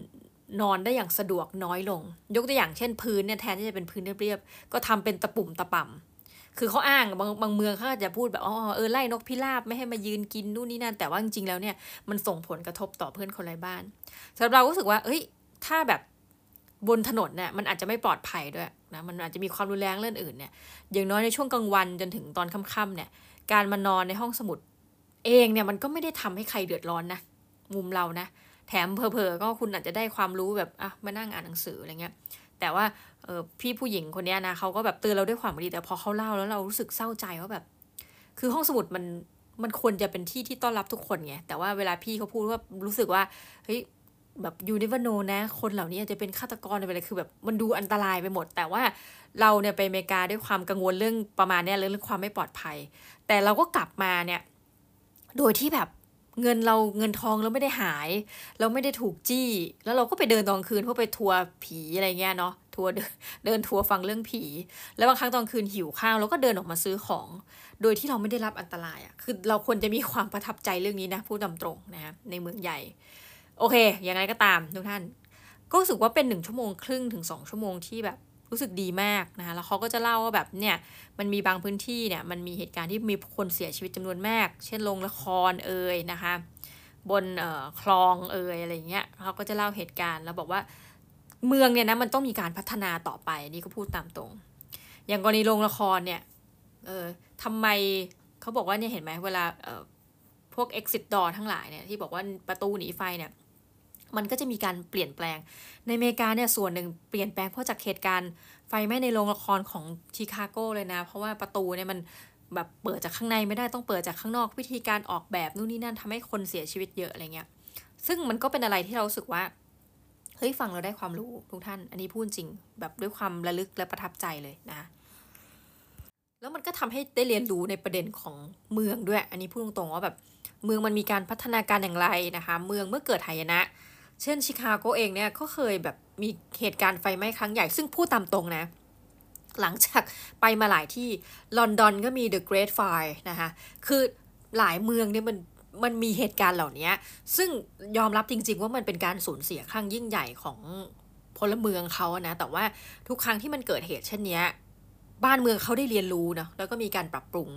Speaker 1: นอนได้อย่างสะดวกน้อยลง ยกตัวอย่างเช่นพื้นเนี่ยแทนที่จะเป็นพื้นเรียบๆก็ทำเป็นตะปุ่มตะป่ำคือเขาอ้างบางบางเมืองเขาอาจะพูดแบบอ๋อเออไล่นกพิราบไม่ให้มายืนกินนู่นนี่นั่น แต่ว่าจริงๆแล้วเนี่ยมันส่งผลกระทบต่อเพื่อนคนไร้บ้านสำหรับเราก็รู้สึกว่าเอ้ยถ้าแบบ บนถนนเนี่ยมันอาจจะไม่ปลอดภัยด้วยนะมันอาจจะมีความรุนแรงเรื่องอื่นเนี่ยอย่างน้อยในช่วงกลางวันจนถึงตอนค่ำๆเนี่ยการมานอนในห้องสมุด เองเนี่ยมันก็ไม่ได้ทำให้ใครเดือดร้อนนะมุมเรานะแถมเพอๆก็คุณอาจจะได้ความรู้แบบอะมานั่งอ่านหนังสืออะไรเงี้ยแต่ว่าเออพี่ผู้หญิงคนนี้นะเขาก็แบบเตือนเราด้วยความดีแต่พอเขาเล่าแล้วเรารู้สึกเศร้าใจว่าแบบ คือห้องสมุดมันมันควรจะเป็นที่ที่ต้อนรับทุกคนไงแต่ว่าเวลาพี่เขาพูดว่ารู้สึกว่าเฮ้ย แบบยูนิเวโนนะ คนเหล่านี้อาจจะเป็นฆาตกรอะไรคือแบบมันดูอันตรายไปหมด แต่ว่าเราเนี่ยไปอเมริกาด้วยความกังวลเรื่องประมาณนี้เรื่องความไม่ปลอดภัย แต่เราก็กลับมาเนี่ย โดยที่แบบเงินเราเงินทองเราไม่ได้หาย เราไม่ได้ถูกจี้ แล้วเราก็ไปเดินตอนคืนเพื่อไปทัวร์ผีอะไรเงี้ยเนาะทัวร์เดินทัวร์ฟังเรื่องผี แล้วบางครั้งตอนคืนหิวข้าวเราก็เดินออกมาซื้อของ โดยที่เราไม่ได้รับอันตรายอะ่ะคือเราควรจะมีความประทับใจเรื่องนี้นะพูดตตรงนะฮะในเมืองใหญ่ โอเค อยังไงก็ตามทุกท่าน ก็รู้สึกว่าเป็นหนึ่งชั่วโมงครึ่งถึงสองชั่วโมงที่แบบรู้สึกดีมากนะคะ แล้วเขาก็จะเล่าว่าแบบเนี่ย มันมีบางพื้นที่เนี่ย มันมีเหตุการณ์ที่มีคนเสียชีวิตจำนวนมาก เช่นโรงละครเอ่ยนะคะ บนเอ่อคลองเอ่ยอะไรเงี้ยเขาก็จะเล่าเหตุการณ์แล้วบอกว่าเมืองเนี่ยนะมันต้องมีการพัฒนาต่อไปนี่ก็พูดตามตรง อย่างกรณีโรงละครเนี่ย เออทำไมเขาบอกว่าเนี่ยเห็นไหมเวลาเอ่อพวก exit door ทั้งหลายเนี่ยที่บอกว่าประตูหนีไฟเนี่ย มันก็จะมีการเปลี่ยนแปลง ในอเมริกาเนี่ยส่วนหนึ่งเปลี่ยนแปลงเพราะจากเหตุการณ์ไฟไหม้ในโรงละครของชิคาโกเลยนะ เพราะว่าประตูเนี่ยมันแบบเปิดจากข้างในไม่ได้ต้องเปิดจากข้างนอกวิธีการออกแบบนู่นนี่นั่นทำให้คนเสียชีวิตเยอะอะไรเงี้ย ซึ่งมันก็เป็นอะไรที่เราสึกว่าเฮ้ยฟังเราได้ความรู้ทุกท่าน อันนี้พูดจริง แบบด้วยความระลึกและประทับใจเลยนะ แล้วมันก็ทำให้ได้เรียนรู้ในประเด็นของเมืองด้วย อันนี้พูดตรงๆว่าแบบเมืองมันมีการพัฒนาการอย่างไรนะคะ เมืองเมื่อเกิดหายนะ เช่นชิคาโกเองเนี่ยก็เคยแบบมีเหตุการณ์ไฟไหม้ครั้งใหญ่ ซึ่งพูดตามตรงนะ หลังจากไปมาหลายที่ลอนดอนก็มี The Great Fire นะคะคือหลายเมืองเนี่ยมันมันมีเหตุการณ์เหล่านี้ ซึ่งยอมรับจริง ๆ ว่ามันเป็นการสูญเสียครั้งยิ่งใหญ่ของพลเมืองเขานะ แต่ว่าทุกครั้งที่มันเกิดเหตุเช่นนี้บ้านเมืองเขาได้เรียนรู้นะแล้วก็มีการปรับปรุง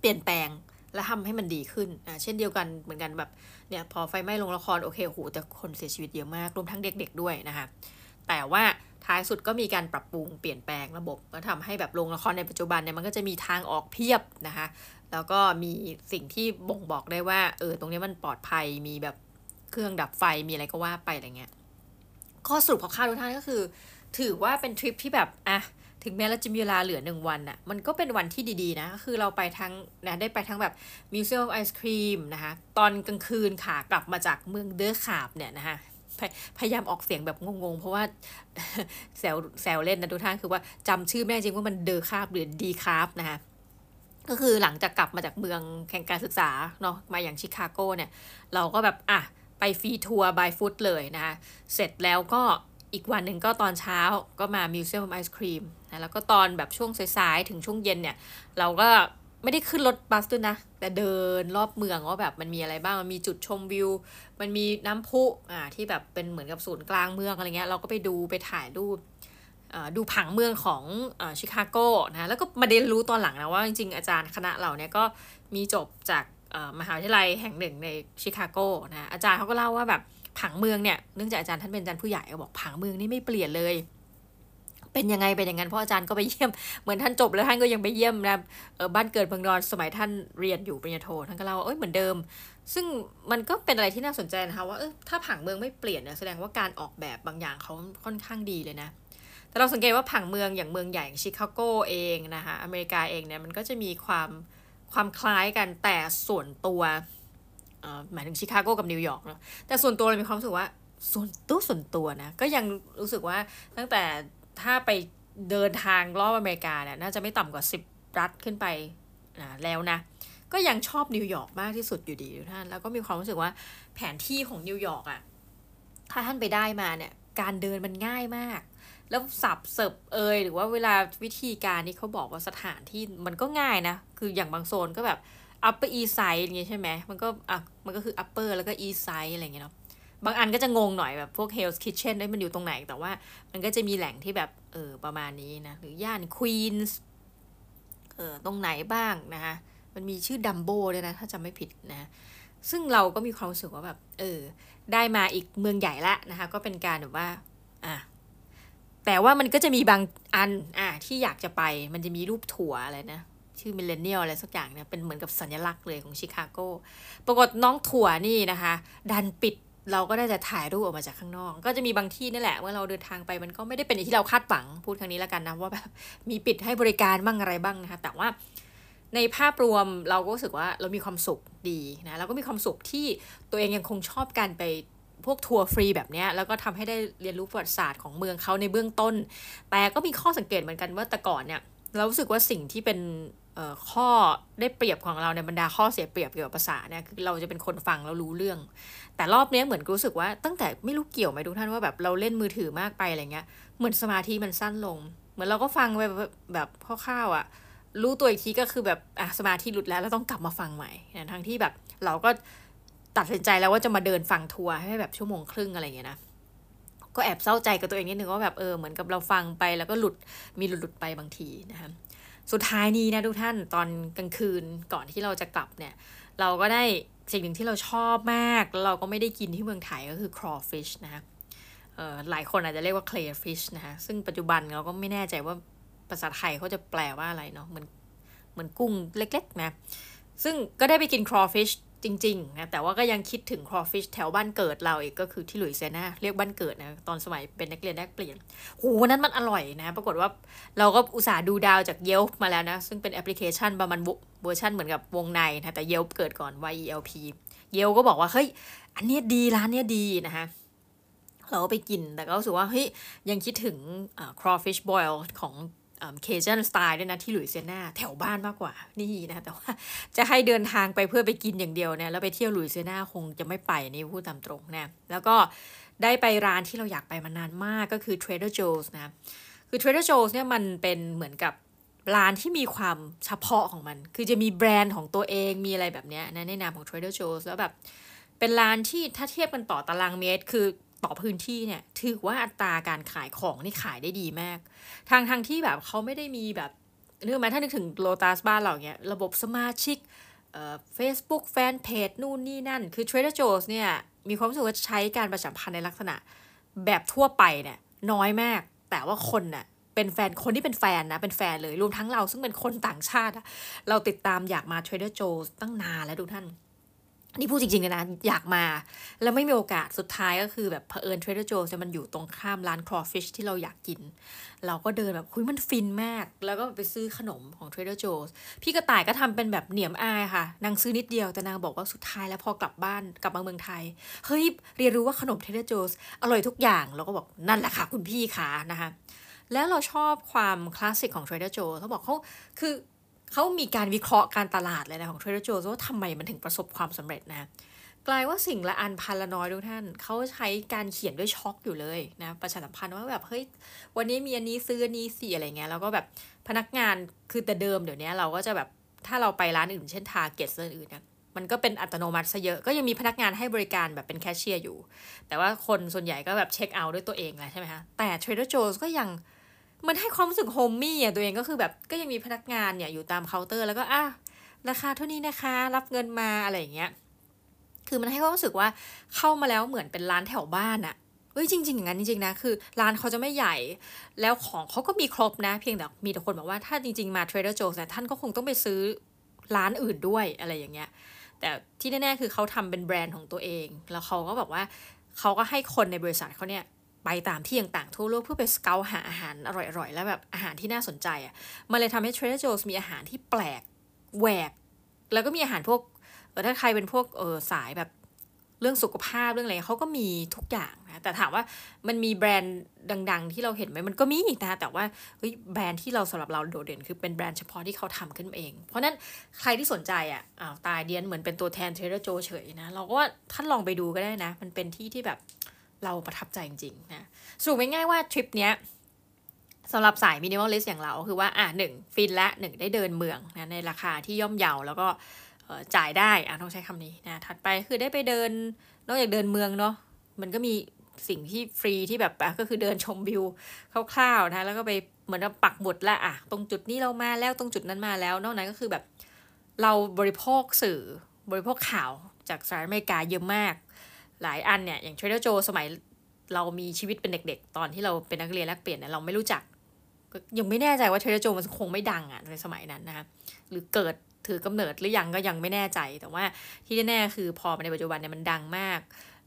Speaker 1: เปลี่ยนแปลง และทำให้มันดีขึ้นอ่าเช่นเดียวกันเหมือนกันแบบเนี่ยพอไฟไหม้โรงละครโอเคโหแต่คนเสียชีวิตเยอะมากรวมทั้งเด็กๆด้วยนะคะแต่ว่าท้ายสุดก็มีการปรับปรุงเปลี่ยนแปลงระบบก็ทำให้แบบโรงละครในปัจจุบันเนี่ยมันก็จะมีทางออกเพียบนะคะแล้วก็มีสิ่งที่บ่งบอกได้ว่าเออตรงนี้มันปลอดภัยมีแบบเครื่องดับไฟมีอะไรก็ว่าไปอะไรเงี้ยข้อสรุปของข้าทุกท่านก็คือ ถือว่าเป็นทริปที่แบบอะ ถึงแม้เราจะมีเวลาเหลือหนึ่งวันอะมันก็เป็นวันที่ดีๆนะคือเราไปทั้งนะได้ไปทั้งแบบมิวเซียมไอศครีมนะคะตอนกลางคืนค่ะกลับมาจากเมืองเดอร์คาบเนี่ยนะคะพยายามออกเสียงแบบงงๆ เพราะว่าแซวแซวเล่นนะทุกท่านคือว่าจำชื่อแม่จริงว่ามันเดอร์คาบหรือดีคาบนะคะก็คือหลังจากกลับมาจากเมืองแห่งการศึกษาเนาะมาอย่างชิคาโกเนี่ย เราก็แบบ อะ ไป Free Tours by Foot เลยนะคะเสร็จแล้วก็ อีกวันหนึ่งก็ตอนเช้าก็มา museum ไอศครีมนะแล้วก็ตอนแบบช่วงสายๆถึงช่วงเย็นเนี่ย เราก็ไม่ได้ขึ้นรถบัสด้วยนะ แต่เดินรอบเมืองว่าแบบมันมีอะไรบ้าง มันมีจุดชมวิว มันมีน้ำพุอ่าที่แบบเป็นเหมือนกับศูนย์กลางเมืองอะไรเงี้ยเราก็ไปดูไปถ่ายรูปดูผังเมืองของอชิคาโกนะแล้วก็มาเรียนรู้ตอนหลังนะว่าจริงๆอาจารย์คณะเราเนี่ยก็มีจบจากมหาวิทยาลัยแห่งหนึ่งในชิคาโกนะอาจารย์เขาก็เล่าว่าแบบ ผังเมืองเนี่ยเนื่องจากอาจารย์ท่านเป็นอาจารย์ผู้ใหญ่ก็บอกผังเมืองนี่ไม่เปลี่ยนเลย เป็นยังไงเป็นอย่างนั้นเพราะอาจารย์ก็ไปเยี่ยมเหมือนท่านจบแล้วท่านก็ยังไปเยี่ยมนะบ้านเกิดเมืองนอนสมัยท่านเรียนอยู่ปริญญาโทท่านก็เล่าว่าเอ้ยเหมือนเดิม ซึ่งมันก็เป็นอะไรที่น่าสนใจนะคะว่าเออถ้าผังเมืองไม่เปลี่ยนเนี่ยแสดงว่าการออกแบบบางอย่างเขาค่อนข้างดีเลยนะแต่เราสังเกตว่าผังเมืองอย่างเมืองใหญ่ชิคาโกเองนะคะอเมริกาเองเนี่ยมันก็จะมีความความคล้ายกันแต่ส่วนตัว หมายถึงชิคาโกกับนิวยอร์กเนาะแต่ส่วนตัวเรามีความรู้สึกว่าส่วนตัวส่วนตัวนะ ก็ยังรู้สึกว่าตั้งแต่ถ้าไปเดินทางรอบอเมริกาเนี่ยน่าจะไม่ต่ำกว่า 10 รัฐขึ้นไปนะแล้วนะ ก็ยังชอบนิวยอร์กมากที่สุดอยู่ดีทุกท่านแล้วก็มีความรู้สึกว่าแผนที่ของนิวยอร์กอะถ้าท่านไปได้มาเนี่ยการเดินมันง่ายมาก แล้วสับเสิบเอยหรือว่าเวลาวิธีการที่เขาบอกว่าสถานที่มันก็ง่ายนะ คืออย่างบางโซนก็แบบ upper east side อย่างเงี้ยใช่ไหมมันก็อะมันก็คือ upper แล้วก็ east side อะไรเงี้ยเนาะบางอันก็จะงงหน่อยแบบพวก Hell's Kitchen ได้มันอยู่ตรงไหน แต่ว่ามันก็จะมีแหล่งที่แบบเออประมาณนี้นะ หรือย่าน Queens เออตรงไหนบ้างนะคะมันมีชื่อดัมโบด้วยนะ ถ้าจำไม่ผิดนะ ซึ่งเราก็มีความรู้สึกว่าแบบ เออ ได้มาอีกเมืองใหญ่ละนะคะ ก็เป็นการแบบว่า อะ แต่ว่ามันก็จะมีบางอัน อะ ที่อยากจะไป มันจะมีรูปถั่วอะไรนะ ชื่อมิเลเนียลอะไรสักอย่างเนี่ยเป็นเหมือนกับสัญลักษณ์เลยของชิคาโกปรากฏน้องถั่วนี่นะคะ ดันปิดเราก็ได้แต่ถ่ายรูปออกมาจากข้างนอก ก็จะมีบางที่นี่แหละเมื่อเราเดินทางไปมันก็ไม่ได้เป็นอย่างที่เราคาดหวังพูดครั้งนี้แล้วกันนะว่าแบบมีปิดให้บริการบ้างอะไรบ้างนะคะแต่ว่าในภาพรวมเราก็รู้สึกว่าเรามีความสุขดีนะเราก็มีความสุขที่ตัวเองยังคงชอบการไปพวกทัวร์ฟรีแบบนี้แล้วก็ทำให้ได้เรียนรู้ประวัติศาสตร์ของเมืองเขาในเบื้องต้น แต่ก็มีข้อสังเกตเหมือนกันว่าแต่ก่อนเนี่ย เรารู้สึกว่าสิ่งที่เป็นข้อได้เปรียบของเราในบรรดาข้อเสียเปรียบเกี่ยวกับภาษาเนี่ยคือเราจะเป็นคนฟังแล้วรู้เรื่อง แต่รอบนี้เหมือนรู้สึกว่าตั้งแต่ไม่รู้เกี่ยวไหมทุกท่านว่าแบบเราเล่นมือถือมากไปอะไรเงี้ยเหมือนสมาธิมันสั้นลง เหมือนเราก็ฟังไปแบบคร่าวๆอะ่ะรู้ตัวอีกทีก็คือแบบอะสมาธิหลุดแล้วแล้วต้องกลับมาฟังใหม่นะทั้งที่แบบเราก็ตัดสินใจแล้วว่าจะมาเดินฟังทัวร์ให้แบบชั่วโมงครึ่งอะไรเงี้ยนะ ก็แอบเศร้าใจกับตัวเองนิดนึงว่าแบบเออเหมือนกับเราฟังไปแล้วก็หลุดมีหลุดหลุดไปบางทีนะคะสุดท้ายนี้นะทุกท่านตอนกลางคืนก่อนที่เราจะกลับเนี่ย เราก็ได้สิ่งหนึ่งที่เราชอบมากแล้วเราก็ไม่ได้กินที่เมืองไทยก็คือ crawfish นะคะหลายคนอาจจะเรียกว่า crayfish นะคะซึ่งปัจจุบันเราก็ไม่แน่ใจว่าภาษาไทยเขาจะแปลว่าอะไรเนาะเหมือนเหมือนกุ้งเล็กๆนะซึ่งก็ได้ไปกิน crawfish จริงๆนะแต่ว่าก็ยังคิดถึง crawfish แถวบ้านเกิดเราอีกก็คือที่หลุยเซียนาเรียกบ้านเกิดนะตอนสมัยเป็นนักเรียนแลกเปลี่ยนโหนั้นมันอร่อยนะ ปรากฏว่าเราก็อุตส่าห์ดูดาวจาก Yelp มาแล้วนะ ซึ่งเป็นแอปพลิเคชันประมาณเวอร์ชันเหมือนกับวงในนะแต่ Yelp เกิดก่อน YELP เยลก็บอกว่าเฮ้ยอันนี้ดีร้านนี้ดีนะคะเราก็ไปกินแต่ก็รู้สึกว่าเฮ้ยยังคิดถึง crawfish boil ของ เคเจนสไตล์ด้วยนะที่หลุยเซียนาแถวบ้านมากกว่านี่นะแต่ว่าจะให้เดินทางไปเพื่อไปกินอย่างเดียวเนี่ยแล้วไปเที่ยวหลุยเซียนาคงจะไม่ไปนี่พูดตามตรงนะแล้วก็ได้ไปร้านที่เราอยากไปมานานมากก็คือ Trader Joe's นะคือ Trader Joe's เนี่ยมันเป็นเหมือนกับร้านที่มีความเฉพาะของมัน คือจะมีแบรนด์ของตัวเองมีอะไรแบบนี้นะในนามของ Trader Joe's แล้วแบบเป็นร้านที่ถ้าเทียบกันต่อตารางเมตร คือ ต่อพื้นที่เนี่ยถือว่าอัตราการขายของนี่ขายได้ดีมาก ทางทางที่แบบเขาไม่ได้มีแบบนึกไหมถ้านึกถึงโลตัสบ้านเราเนี่ยระบบสมาชิกเอ่อ Facebook แฟนเพจนู่นนี่นั่น คือ Trader Joe's เนี่ยมีความรู้สึกว่าใช้การประชาสัมพันธ์ในลักษณะแบบทั่วไปเนี่ยน้อยมาก แต่ว่าคนน่ะเป็นแฟนคนที่เป็นแฟนนะ เป็นแฟนเลยรวมทั้งเราซึ่งเป็นคนต่างชาติ เราติดตามอยากมา Trader Joe's ตั้งนานแล้วทุกท่าน นี่พูดจริงๆเลยนะ อยากมา แล้วไม่มีโอกาสสุดท้ายก็คือแบบเผอิญ Trader Joe's จะมันอยู่ตรงข้ามร้าน crawfish ที่เราอยากกิน เราก็เดินแบบอุ๊ยมันฟินมาก แล้วก็ไปซื้อขนมของ Trader Joe's พี่กระต่ายก็ทำเป็นแบบเหนียมอายค่ะ นางซื้อนิดเดียว แต่นางบอกว่าสุดท้ายแล้วพอกลับบ้านกลับมาเมืองไทย เฮ้ย เรียนรู้ว่าขนม Trader Joe's อร่อยทุกอย่างเราก็บอกนั่นแหละค่ะ คุณพี่ขานะคะแล้วเราชอบความคลาสสิกของ Trader Joe เขาบอกเขาคือ เขามีการวิเคราะห์การตลาดเลยนะของ Trader Joe's ว่าทำไมมันถึงประสบความสำเร็จนะกลายว่าสิ่งละอันพันละน้อยทุกท่าน เขาใช้การเขียนด้วยชอล์กอยู่เลยนะประชาสัมพันธ์ว่าแบบเฮ้ยวันนี้มีอันนี้ซื้ออันนี้สิอะไรเงี้ยแล้วก็แบบพนักงานคือแต่เดิมเดี๋ยวนี้เราก็จะแบบถ้าเราไปร้านอื่นเช่น Target เซอร์อื่นเนี่ยมันก็เป็นอัตโนมัติซะเยอะก็ยังมีพนักงานให้บริการแบบเป็นแคชเชียร์อยู่ แต่ว่าคนส่วนใหญ่ก็แบบเช็คเอาท์ด้วยตัวเองแหละใช่ไหมคะแต่ Trader Joe's ก็ยัง มันให้ความรู้สึกโฮมมี่อะตัวเองก็คือแบบก็ยังมีพนักงานเนี่ยอยู่ตามเคาน์เตอร์แล้วก็อะราคาเท่านี้นะคะ รับเงินมาอะไรอย่างเงี้ยคือมันให้ความรู้สึกว่าเข้ามาแล้วเหมือนเป็นร้านแถวบ้านอะเฮ้ยจริง ๆ อย่างนั้นจริงๆนะคือร้านเขาจะไม่ใหญ่ แล้วของเขาก็มีครบนะ เพียงแต่มีแต่คนบอกว่าถ้าจริง ๆ มา Trader Joe's ท่านก็คงต้องไปซื้อร้านอื่นด้วยอะไรอย่างเงี้ยแต่ที่แน่ๆคือเขาทำเป็นแบรนด์ของตัวเอง แล้วเขาก็บอกว่าเขาก็ให้คนในบริษัทเขาเนี่ย ไปตามที่ต่างๆทั่วโลกเพื่อไปสเกลหาอาหารอร่อยๆ แล้วแบบอาหารที่น่าสนใจอะ่ะมันเลยทำให้ Trader Joe's มีอาหารที่แปลกแหวก แล้วก็มีอาหารพวกเออถ้าใครเป็นพวกเออสายแบบเรื่องสุขภาพเรื่องอะไรเขาก็มีทุกอย่างนะแต่ถามว่ามันมีแบรนด์ดัง ๆ ที่เราเห็นไหมมันก็มีนะแต่ว่าแบรนด์ที่เราสำหรับเราโดดเด่นคือเป็นแบรนด์เฉพาะที่เขาทำขึ้นมาเอง เพราะนั้นใครที่สนใจอะอ้าวตายเดี๊ยนเหมือนเป็นตัวแทน Trader Joe's เฉยนะ เราก็ว่าท่านลองไปดูก็ได้นะ มันเป็นที่ที่แบบ เราประทับใจจริงๆนะสรุปง่ายๆว่าทริปเนี้ยสำหรับสาย minimalist อย่างเราคือว่าอะหนึ่งฟินและหนึ่งได้เดินเมืองนะในราคาที่ย่อมเยาแล้วก็จ่ายได้อะต้องใช้คำนี้นะถัดไปคือได้ไปเดินนอกจากเดินเมืองเนาะมันก็มีสิ่งที่ฟรีที่แบบก็คือเดินชมวิวคร่าวๆนะแล้วก็ไปเหมือนปักหมุดละอะตรงจุดนี้เรามาแล้วตรงจุดนั้นมาแล้ว นอกนั้นก็คือแบบเราบริโภคสื่อบริโภคข่าวจากสหรัฐอเมริกาเยอะมาก หลายอันเนี่ยอย่าง Trader Joe สมัยเรามีชีวิตเป็นเด็กๆ ตอนที่เราเป็นนักเรียนแลกเปลี่ยนเนี่ยเราไม่รู้จัก ยังไม่แน่ใจว่า Trader Joe มันคงไม่ดังอะ่ะในสมัยนั้นนะคะหรือเกิดถือกำเนิดหรือยังก็ยังไม่แน่ใจแต่ว่าที่แน่ๆคือพอมาในปัจจุบันเนี่ยมันดังมาก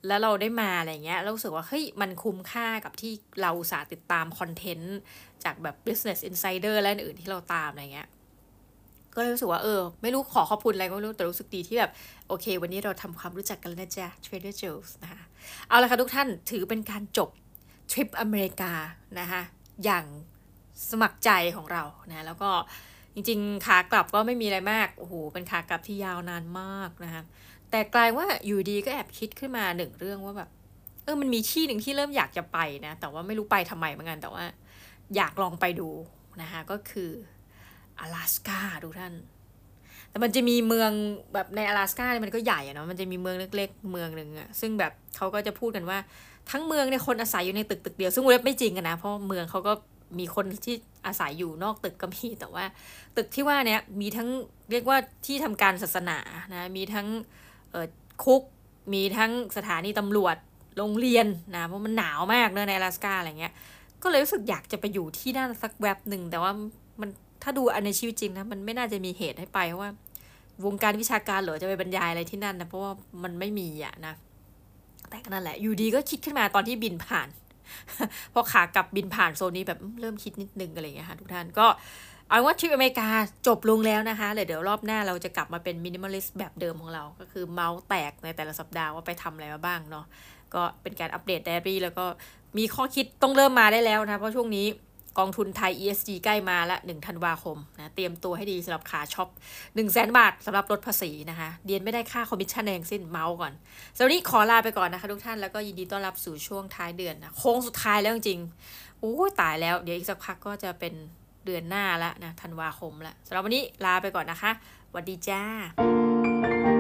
Speaker 1: แล้วเราได้มาอะไรเงี้ยเราสึกว่าเฮ้ยมันคุ้มค่ากับที่เราสาติดตามคอนเทนต์จากแบบ business insider และอื่นที่เราตามอะไรเงี้ย ก็เลยรู้สึกว่าเออ ไม่รู้ขอขอบคุณอะไรก็ไม่รู้แต่รู้สึกดีที่แบบ โอเค วันนี้เราทำความรู้จักกันแล้วนะจ๊ะ Trader Joe's นะคะเอาละค่ะทุกท่านถือเป็นการจบทริปอเมริกานะคะอย่างสมัครใจของเรานะแล้วก็จริงๆขากลับก็ไม่มีอะไรมากโอ้โหเป็นขากลับที่ยาวนานมากนะคะแต่กลายว่าอยู่ดีก็แอบคิดขึ้นมาหนึ่งเรื่องว่าแบบเออมันมีที่หนึ่งที่เริ่มอยากจะไปนะ แต่ว่าไม่รู้ไปทำไมเหมือนกันแต่ว่า อยากลองไปดูนะคะก็คือ อลาสกาดูท่าน แต่มันจะมีเมืองแบบในอลาสกามันก็ใหญ่อะเนาะ มันจะมีเมืองเล็กๆ เมืองหนึ่งอะซึ่งแบบเขาก็จะพูดกันว่าทั้งเมืองเนี่ยคนอาศัยอยู่ในตึกตึกเดียว ซึ่งเว็บไม่จริงกันนะ เพราะเมืองเขาก็มีคนที่อาศัยอยู่นอกตึกก็มี แต่ว่า ตึกที่ว่าเนี้ยมีทั้งเรียกว่าที่ทำการศาสนา นะ มีทั้งคุก มีทั้งสถานีตำรวจ โรงเรียนนะ เพราะมันหนาวมากเนอะในอลาสกาอะไรเงี้ย ก็เลยรู้สึกอยากจะไปอยู่ที่นั่นสักแวบหนึ่งแต่ว่า ถ้าดูอันในชีวิตจริงนะมันไม่น่าจะมีเหตุให้ไปเพราะว่า วงการวิชาการเหรอจะไปบรรยายอะไรที่นั่นนะเพราะว่ามันไม่มีอะนะแต่นั่นแหละ อยู่ดีก็คิดขึ้นมาตอนที่บินผ่าน พอขากลับบินผ่านโซนนี้แบบเริ่มคิดนิดนึงอะไรเงี้ยค่ะทุกท่านก็เอาว่าทริปอเมริกาจบลงแล้วนะคะเดี๋ยวรอบหน้าเราจะกลับมาเป็น minimalist แบบเดิมของเรา ก็คือเมาส์แตกในแต่ละสัปดาห์ว่าไปทำอะไรมาบ้างเนาะก็เป็นการอัปเดตไดอารี่แล้วก็มีข้อคิดต้องเริ่มมาได้แล้วนะเพราะช่วงนี้ กองทุนไทย ESG ใกล้มาละ1ธันวาคมนะเตรียมตัวให้ดีสำหรับขาช็อป1 0 0 0 0แบาทสำหรับลดภาษีนะคะเดี๊ยนไม่ได้ค่าคอมมิชชั่นเองสิ้นเมาส์ก่อนสำหรับนี้ขอลาไปก่อนนะคะทุกท่านแล้วก็ยินดีต้อนรับสู่ช่วงท้ายเดือนนะโค้งสุดท้ายแล้วจริงๆโอ้ตายแล้วเดี๋ยวอีกสักพักก็จะเป็นเดือนหน้าละนะธันวาคมละสำหรับวันนี้ลาไปก่อนนะคะสวัสดีจ้า